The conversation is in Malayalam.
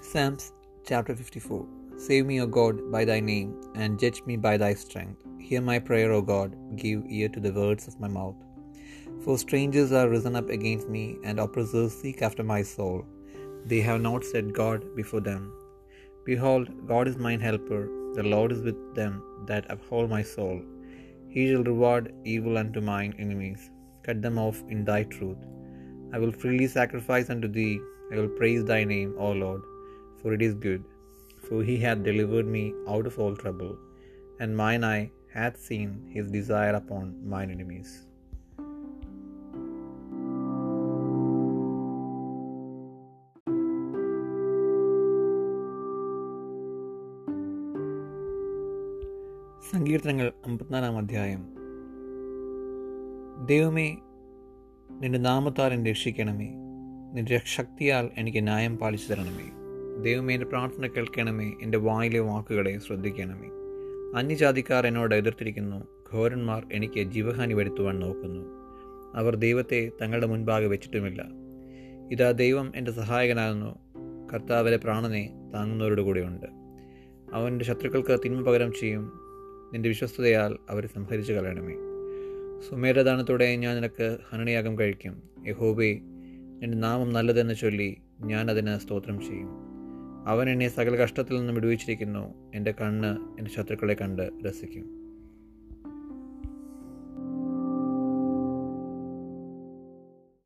Psalms chapter 54 Save me, O God, by thy name, and judge me by thy strength. Hear my prayer, O God, give ear to the words of my mouth. For strangers are risen up against me, and oppressors seek after my soul. They have not set God before them. Behold, God is mine helper, the Lord is with them that uphold my soul. He shall reward evil unto mine enemies, cut them off in thy truth. I will freely sacrifice unto thee, I will praise thy name, O Lord, for it is good. For he hath delivered me out of all trouble, and mine eye hath seen his desire upon mine enemies. സങ്കീർത്തനങ്ങൾ അമ്പത്തിനാലാം അധ്യായം ദൈവമേ നിന്റെ നാമത്താൽ എന്നെ രക്ഷിക്കണമേ നിന്റെ ശക്തിയാൽ എനിക്ക് ന്യായം പാലിച്ചു തരണമേ ദൈവമേ എന്റെ പ്രാർത്ഥന കേൾക്കണമേ എന്റെ വായിലെ വാക്കുകളെ ശ്രദ്ധിക്കണമേ. അന്യജാതിക്കാർ എന്നോട് എതിർത്തിരിക്കുന്നു ഘോരന്മാർ എനിക്ക് ജീവഹാനി വരുത്തുവാൻ നോക്കുന്നു. അവർ ദൈവത്തെ തങ്ങളുടെ മുൻപാകെ വെച്ചിട്ടുമില്ല. ഇതാ ദൈവം എന്റെ സഹായകനാകുന്നു കർത്താവിലെ പ്രാണനെ താങ്ങുന്നവരുടെ കൂടെയുണ്ട്. അവന്റെ ശത്രുക്കൾക്ക് തിന്മ പകരം ചെയ്യും നിന്റെ വിശ്വസ്തതയാൽ അവരെ സംഹരിച്ചു കളയണമേ. സുമേരദാനത്തോടെ ഞാൻ നിനക്ക് ഹനനയാഗം കഴിക്കും. യഹോബേ എന്റെ നാമം നല്ലതെന്ന് ചൊല്ലി ഞാൻ സ്തോത്രം ചെയ്യും. അവൻ എന്നെ സകല കഷ്ടത്തിൽ നിന്നും വിടുവിച്ചിരിക്കുന്നു. എന്റെ കണ്ണ് എന്റെ ശത്രുക്കളെ കണ്ട് രസിക്കും.